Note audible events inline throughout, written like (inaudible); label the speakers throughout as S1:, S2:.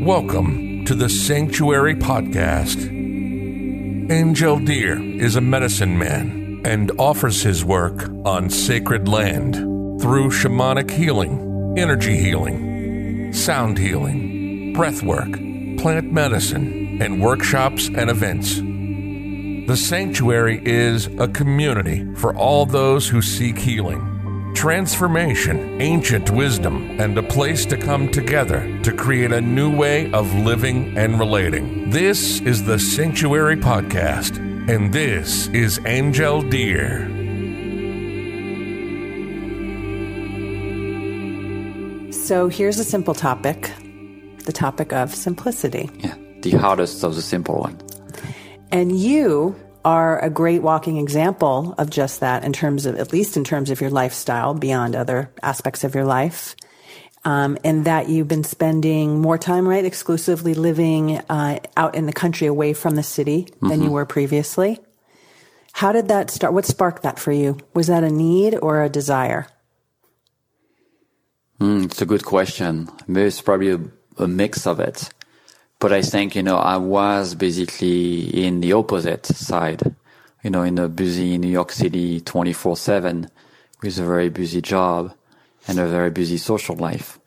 S1: Welcome to the Sanctuary Podcast. Angel Deer is a medicine man and offers his work on sacred land through shamanic healing, energy healing, sound healing, breath work, plant medicine, and workshops and events. The Sanctuary is a community for all those who seek healing transformation, ancient wisdom, and a place to come together to create a new way of living and relating. This is the Sanctuary Podcast, and this is Angel Deer.
S2: So here's a simple topic the topic of simplicity.
S3: Yeah, the hardest of the simple one.
S2: And you are a great walking example of just that in terms of, at least in terms of your lifestyle beyond other aspects of your life. Um, and that you've been spending more time, right, exclusively living uh, out in the country away from the city mm-hmm. than you mm-hmm. were previously. How did that start? What sparked that for you? Was that a need or a desire?
S3: Mm, it's a good question. There's probably a, a mix of it. But I think, you know, I was basically in the opposite side, you know, in a busy New York City 24 seven with a very busy job and a very busy social life.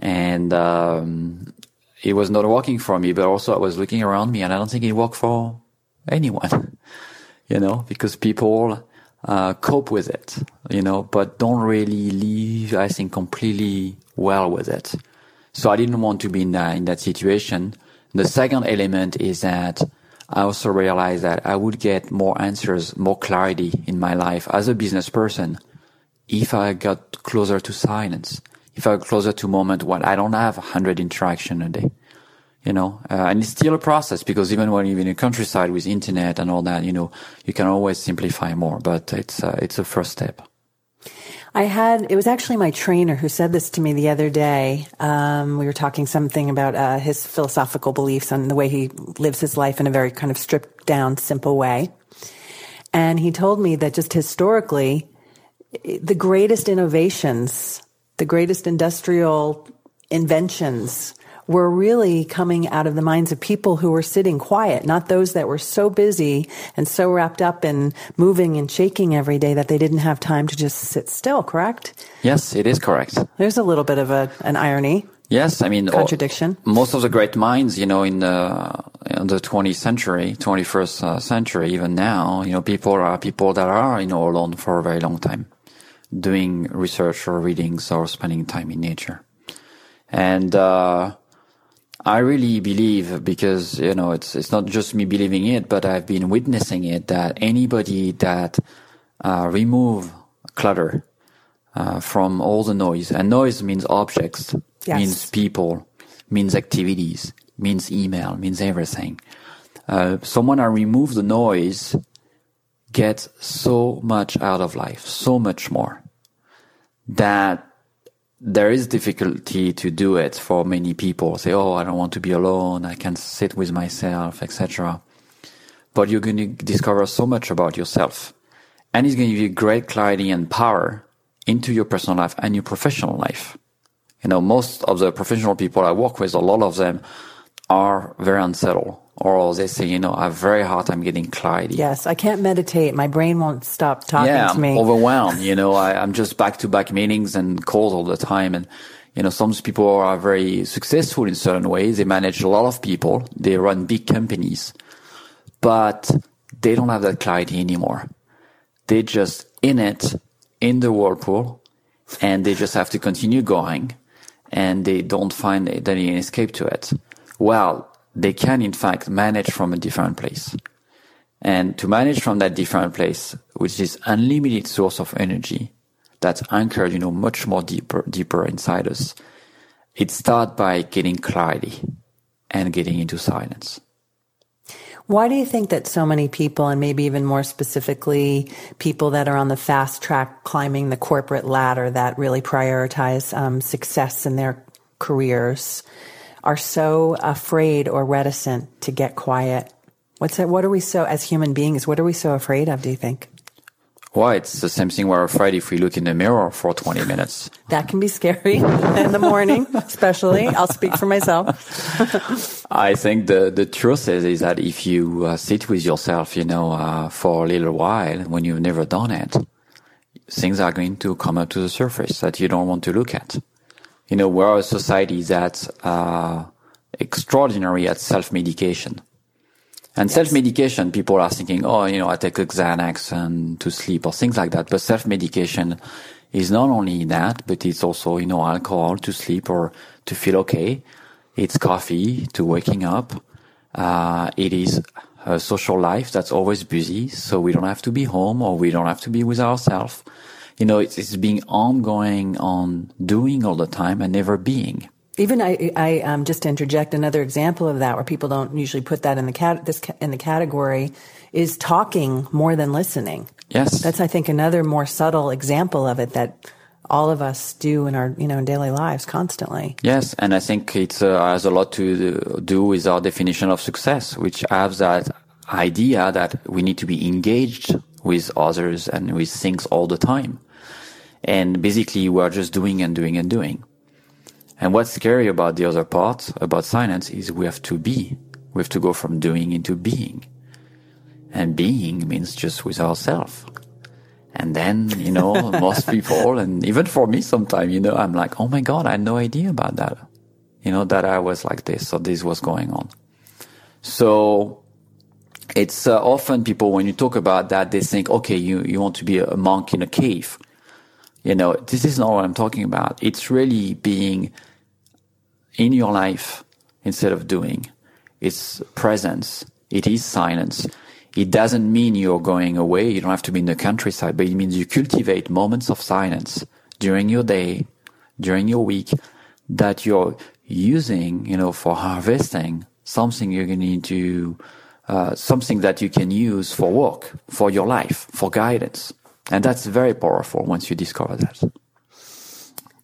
S3: And, um, it was not working for me, but also I was looking around me and I don't think it worked for anyone, (laughs) you know, because people, uh, cope with it, you know, but don't really live, I think, completely well with it. So I didn't want to be in that, in that situation. The second element is that I also realized that I would get more answers, more clarity in my life as a business person if I got closer to silence, if I got closer to moment when I don't have a hundred interaction a day, you know, uh, and it's still a process because even when you're in the countryside with internet and all that, you know, you can always simplify more, but it's, uh, it's a first step.
S2: I had, it was actually my trainer who said this to me the other day. Um, we were talking something about uh, his philosophical beliefs and the way he lives his life in a very kind of stripped down, simple way. And he told me that just historically, the greatest innovations, the greatest industrial inventions were really coming out of the minds of people who were sitting quiet, not those that were so busy and so wrapped up in moving and shaking every day that they didn't have time to just sit still, correct?
S3: Yes, it is correct.
S2: There's a little bit of a, an irony.
S3: Yes, I mean
S2: contradiction.
S3: All, most of the great minds, you know, in the in the 20th century, 21st uh, century, even now, you know, people are people that are you know alone for a very long time, doing research or readings or spending time in nature, and uh, I really believe because, you know, it's, it's not just me believing it, but I've been witnessing it that anybody that, uh, remove clutter, uh, from all the noise and noise means objects, yes. means people, means activities, means email, means everything. Uh, someone I remove the noise gets so much out of life, so much more that there is difficulty to do it for many people. Say, "Oh, I don't want to be alone. I can sit with myself, etc." But you're going to discover so much about yourself, and it's going to give you great clarity and power into your personal life and your professional life. You know, most of the professional people I work with, a lot of them are very unsettled or they say, you know, I have very hard time getting clarity.
S2: Yes, I can't meditate. My brain won't stop talking
S3: yeah,
S2: to me.
S3: I'm overwhelmed. you know, I, I'm just back to back meetings and calls all the time. And, you know, some people are very successful in certain ways. They manage a lot of people. They run big companies, but they don't have that clarity anymore. They're just in it, in the whirlpool, and they just have to continue going and they don't find any escape to it. Well, they can in fact manage from a different place. And to manage from that different place, which is unlimited source of energy that's anchored, you know, much more deeper, deeper inside us, it starts by getting clarity and getting into silence.
S2: Why do you think that so many people, and maybe even more specifically, people that are on the fast track climbing the corporate ladder that really prioritize um, success in their careers, are so afraid or reticent to get quiet? What's that? What are we so, as human beings, what are we so afraid of, do you think?
S3: Well, it's the same thing we're afraid if we look in the mirror for 20 minutes.
S2: That can be scary (laughs) in the morning, especially. I'll speak for myself. (laughs)
S3: I think the, the truth is, is that if you uh, sit with yourself, you know, uh, for a little while, when you've never done it, things are going to come up to the surface that you don't want to look at. You know, we're a society that's uh, extraordinary at self-medication. And yes. self-medication, people are thinking, oh, you know, I take a Xanax and to sleep or things like that. But self-medication is not only that, but it's also, you know, alcohol to sleep or to feel okay. It's coffee to waking up. Uh, it is a social life that's always busy. So we don't have to be home or we don't have to be with ourselves. You know, it's, it's being ongoing on doing all the time and never being.
S2: Even I, I um, just to interject another example of that, where people don't usually put that in the cat this in the category, is talking more than listening.
S3: Yes,
S2: that's I think another more subtle example of it that all of us do in our you know in daily lives constantly.
S3: Yes, and I think it uh, has a lot to do with our definition of success, which has that idea that we need to be engaged with others and with things all the time. And basically, we're just doing and doing and doing. And what's scary about the other part, about silence, is we have to be. We have to go from doing into being. And being means just with ourselves. And then, you know, (laughs) most people, and even for me sometimes, you know, I'm like, oh my God, I had no idea about that. You know, that I was like this, or this was going on. So it's uh, often people, when you talk about that, they think, okay, you, you want to be a monk in a cave. You know, this is not what I'm talking about. It's really being in your life instead of doing. It's presence. It is silence. It doesn't mean you're going away. You don't have to be in the countryside, but it means you cultivate moments of silence during your day, during your week that you're using, you know, for harvesting something you're going to need to, uh, something that you can use for work, for your life, for guidance. And that's very powerful once you discover that.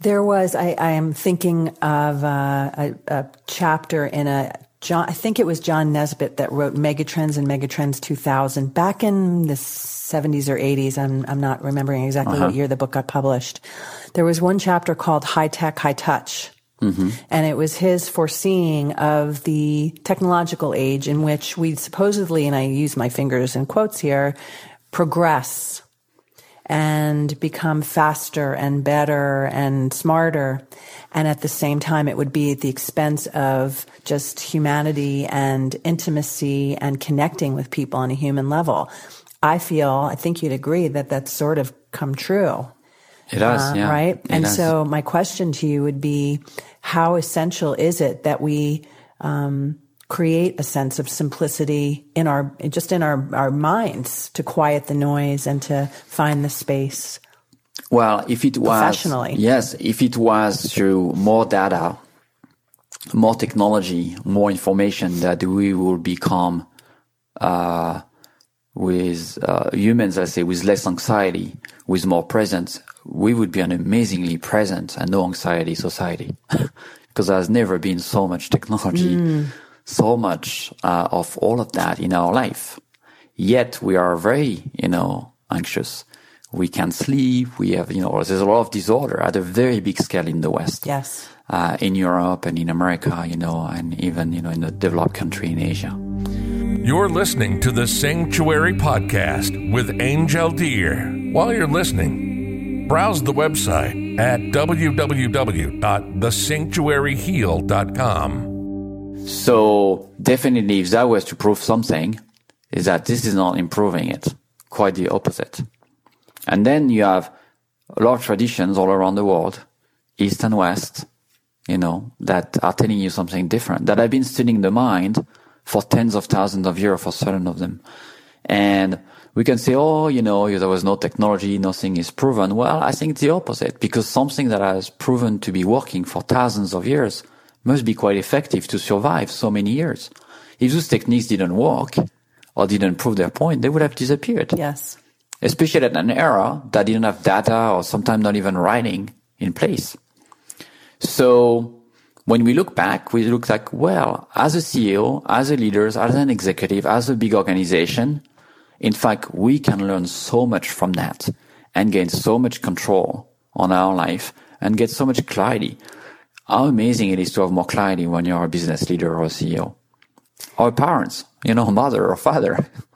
S2: There was, I, I am thinking of uh, a, a, chapter in a John, I think it was John Naisbitt that wrote Megatrends and Megatrends 2000 back in the 70s or 80s. I'm, I'm not remembering exactly uh-huh. what year the book got published. There was one chapter called High Tech, High Touch. Mm-hmm. And it was his foreseeing of the technological age in which we supposedly, and I use my fingers in quotes here, progress and become faster and better and smarter. And at the same time, it would be at the expense of just humanity and intimacy and connecting with people on a human level. I feel, I think you'd agree that that's sort of come true.
S3: It does, uh, yeah.
S2: Right?
S3: It
S2: and
S3: does.
S2: so my question to you would be, how essential is it that we, um, create a sense of simplicity in our just in our, our minds to quiet the noise and to find the space
S3: well if it was yes if it was through more data more technology more information that we will become uh, with uh, humans i say with less anxiety with more presence we would be an amazingly present and no anxiety society. (laughs) Because there's never been so much technology mm so much uh, of all of that in our life. Yet we are very, you know, anxious. We can't sleep. We have, you know, there's a lot of disorder at a very big scale in the West.
S2: Yes.
S3: Uh, in Europe and in America, you know, and even, you know, in the developed country in Asia.
S1: You're listening to the Sanctuary Podcast with Angel Deer. While you're listening, browse the website at www.thesanctuaryheal.com.
S3: So definitely, if that was to prove something, is that this is not improving it. Quite the opposite. And then you have a lot of traditions all around the world, East and West, you know, that are telling you something different, that have been studying the mind for tens of thousands of years for certain of them. And we can say, oh, you know, there was no technology, nothing is proven. Well, I think the opposite because something that has proven to be working for thousands of years must be quite effective to survive so many years. If those techniques didn't work or didn't prove their point, they would have disappeared.
S2: Yes.
S3: Especially at an era that didn't have data or sometimes not even writing in place. So when we look back, we look like, well, as a CEO, as a leader, as an executive, as a big organization, In fact, we can learn so much from that and gain so much control on our life and get so much clarity. How amazing it is to have more clarity when you're a business leader or a CEO. Or parents, you know, mother or father. (laughs)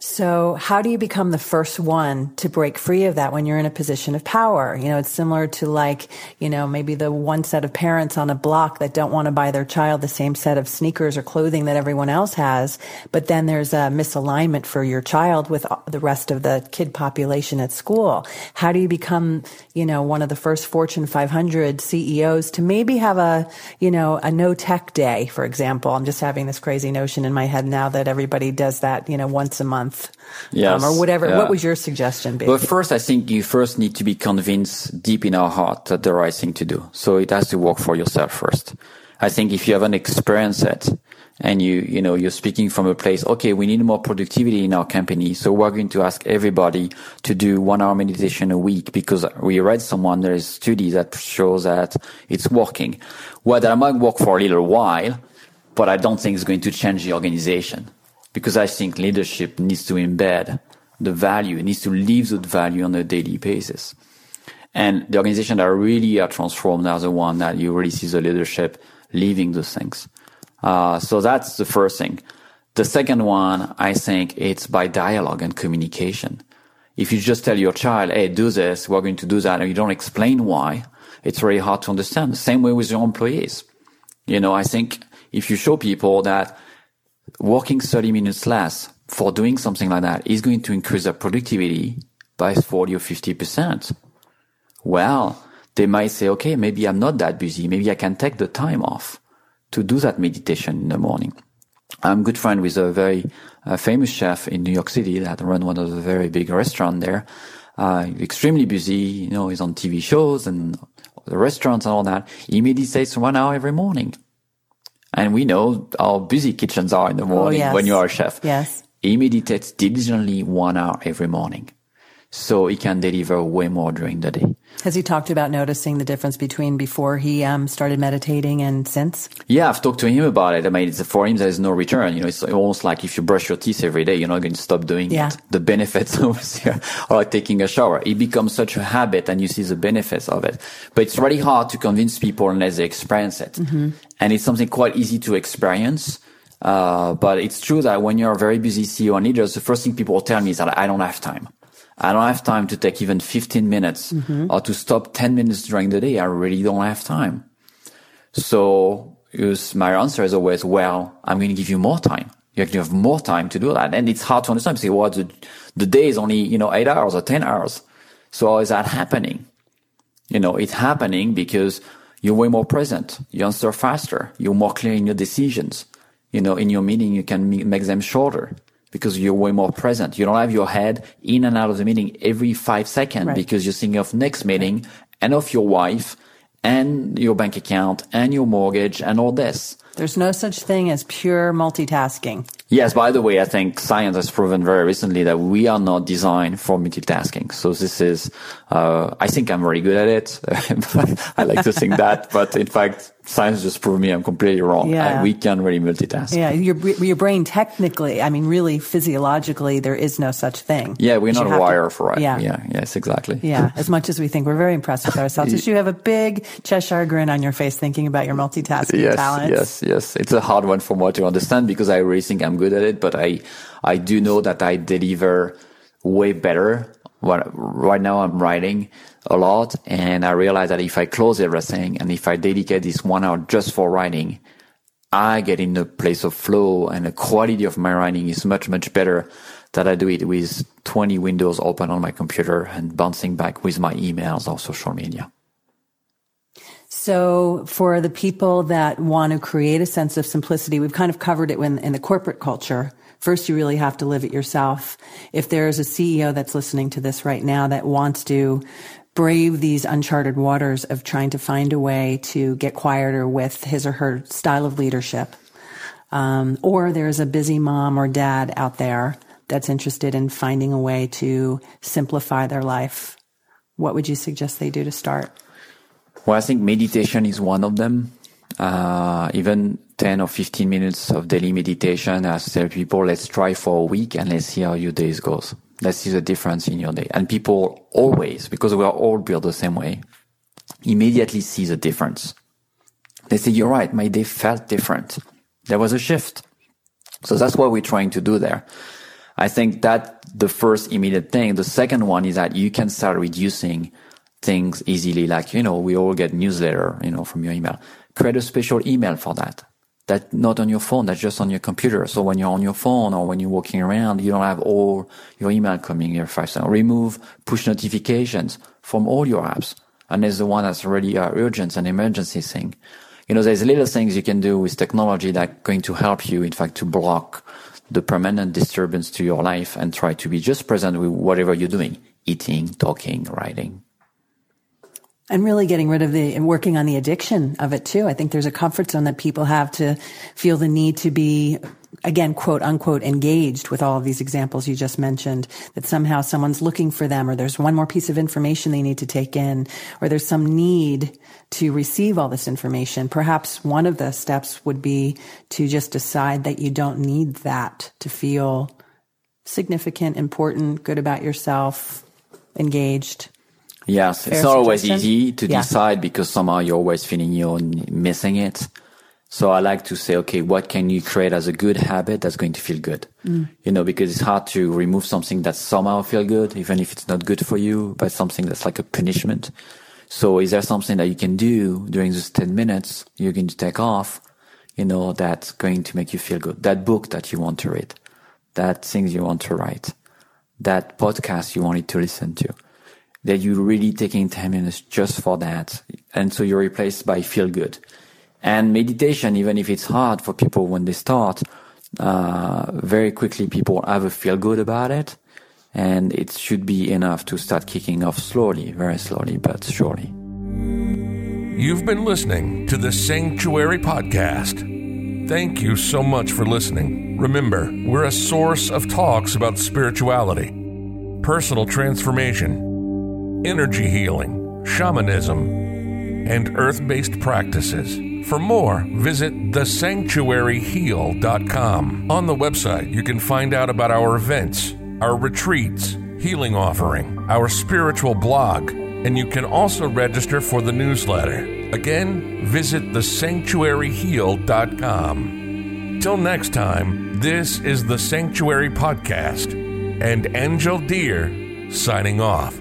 S2: So how do you become the first one to break free of that when you're in a position of power? You know, it's similar to like, you know, maybe the one set of parents on a block that don't want to buy their child the same set of sneakers or clothing that everyone else has. But then there's a misalignment for your child with the rest of the kid population at school. How do you become, you know, one of the first Fortune 500 CEOs to maybe have a, you know, a no tech day, for example? I'm just having this crazy notion in my head now that everybody does that, you know, once a month month.
S3: Yes.
S2: Um, or whatever.
S3: Yeah.
S2: What was your suggestion?
S3: But first, I think you first need to be convinced deep in our heart that the right thing to do. So it has to work for yourself first. I think if you haven't experienced it and you, you know, you're speaking from a place, okay, we need more productivity in our company. So we're going to ask everybody to do one hour meditation a week because we read someone, there is study that shows that it's working. Well, that might work for a little while, but I don't think it's going to change the organization because I think leadership needs to embed the value, it needs to live that value on a daily basis. And the organization that really are transformed are the one that you really see the leadership living those things. Uh, so that's the first thing. The second one, I think it's by dialogue and communication. If you just tell your child, hey, do this, we're going to do that, and you don't explain why, it's very hard to understand. Same way with your employees. You know, I think if you show people that working 30 minutes less for doing something like that is going to increase their productivity by 40 or 50%. Well, they might say, okay, maybe I'm not that busy. Maybe I can take the time off to do that meditation in the morning. I'm good friend with a very uh, famous chef in New York City that run one of the very big restaurant there. Uh, extremely busy, you know, he's on TV shows and the restaurants and all that. He meditates one hour every morning. And we know how busy kitchens are in the oh, morning
S2: oh, yes.
S3: when you are a chef.
S2: Yes.
S3: He meditates diligently one hour every morning. So he can deliver way more during the day.
S2: Has he talked about noticing the difference between before he um, started meditating and since?
S3: Yeah, I've talked to him about it. I mean, it's, for him, there's no return. You know, it's almost like if you brush your teeth every day, you're not going to stop doing
S2: yeah.
S3: it. The benefits (laughs) are like taking a shower. It becomes such a habit and you see the benefits of it. But it's really hard to convince people unless they experience it.
S2: Mm-hmm.
S3: And it's something quite easy to experience. Uh, but it's true that when you're a very busy CEO and leader, the first thing people tell me is that I don't have time. I don't have time to take even 15 minutes
S2: mm-hmm.
S3: or to stop 10 minutes during the day. I really don't have time. So my answer is always, well, I'm going to give you more time. You have more time to do that. And it's hard to understand. Say, well, the, the day is only, you know, eight hours or 10 hours. So how is that happening? You know, it's happening because you're way more present. You answer faster. You're more clear in your decisions. You know, in your meeting, you can make them shorter because you're way more present. You don't have your head in and out of the meeting every five seconds
S2: right.
S3: because you're thinking of next meeting and of your wife and your bank account and your mortgage and all this.
S2: There's no such thing as pure multitasking.
S3: Yes, by the way, I think science has proven very recently that we are not designed for multitasking. So this is, uh, I think I'm very good at it. (laughs) I like to think that, but in fact, science just proved me I'm completely wrong.
S2: Yeah.
S3: I, we can really multitask.
S2: Yeah, your your brain technically, I mean, really physiologically, there is no such thing.
S3: Yeah, we're not wired for it.
S2: Yeah.
S3: yeah, yes, exactly.
S2: Yeah, as much as we think we're very impressed with ourselves, just (laughs) you have a big Cheshire grin on your face thinking about your multitasking
S3: yes,
S2: talents.
S3: Yes, yes, it's a hard one for me to understand because I really think I'm good at it, but I I do know that I deliver way better. What right now I'm writing a lot, and I realize that if I close everything and if I dedicate this one hour just for writing, I get in a place of flow, and the quality of my writing is much much better that I do it with 20 windows open on my computer and bouncing back with my emails or social media.
S2: So for the people that want to create a sense of simplicity, we've kind of covered it in, in the corporate culture. First, you really have to live it yourself. If there's a CEO that's listening to this right now that wants to brave these uncharted waters of trying to find a way to get quieter with his or her style of leadership, um, or there's a busy mom or dad out there that's interested in finding a way to simplify their life, what would you suggest they do to start?
S3: Well, I think meditation is one of them. Uh, even 10 or 15 minutes of daily meditation. I tell people, let's try for a week and let's see how your days goes. Let's see the difference in your day. And people always, because we are all built the same way, immediately see the difference. They say, you're right. My day felt different. There was a shift. So that's what we're trying to do there. I think that the first immediate thing. The second one is that you can start reducing things easily. Like, you know, we all get newsletter, you know, from your email. Create a special email for that. That's not on your phone, that's just on your computer. So when you're on your phone or when you're walking around, you don't have all your email coming every five seconds. Remove push notifications from all your apps. And there's the one that's really uh, urgent and emergency thing. You know, there's little things you can do with technology that going to help you, in fact, to block the permanent disturbance to your life and try to be just present with whatever you're doing, eating, talking, writing.
S2: And really getting rid of the and working on the addiction of it too. I think there's a comfort zone that people have to feel the need to be again, quote unquote, engaged with all of these examples you just mentioned, that somehow someone's looking for them or there's one more piece of information they need to take in or there's some need to receive all this information. Perhaps one of the steps would be to just decide that you don't need that to feel significant, important, good about yourself, engaged.
S3: Yes, Fair it's not always easy to yeah. decide because somehow you're always feeling you're missing it. So I like to say, okay, what can you create as a good habit that's going to feel good? Mm. You know, because it's hard to remove something that somehow feel good, even if it's not good for you, but something that's like a punishment. So is there something that you can do during those 10 minutes you're going to take off, you know, that's going to make you feel good? That book that you want to read, that things you want to write, that podcast you wanted to listen to that you're really taking 10 minutes just for that. And so you're replaced by feel good. And meditation, even if it's hard for people when they start, uh, very quickly people have a feel good about it. And it should be enough to start kicking off slowly, very slowly, but surely.
S1: You've been listening to the Sanctuary Podcast. Thank you so much for listening. Remember, we're a source of talks about spirituality, personal transformation, energy healing, shamanism, and earth based practices. For more, visit thesanctuaryheal.com. On the website, you can find out about our events, our retreats, healing offering, our spiritual blog, and you can also register for the newsletter. Again, visit thesanctuaryheal.com. Till next time, this is the Sanctuary Podcast and Angel Deer signing off.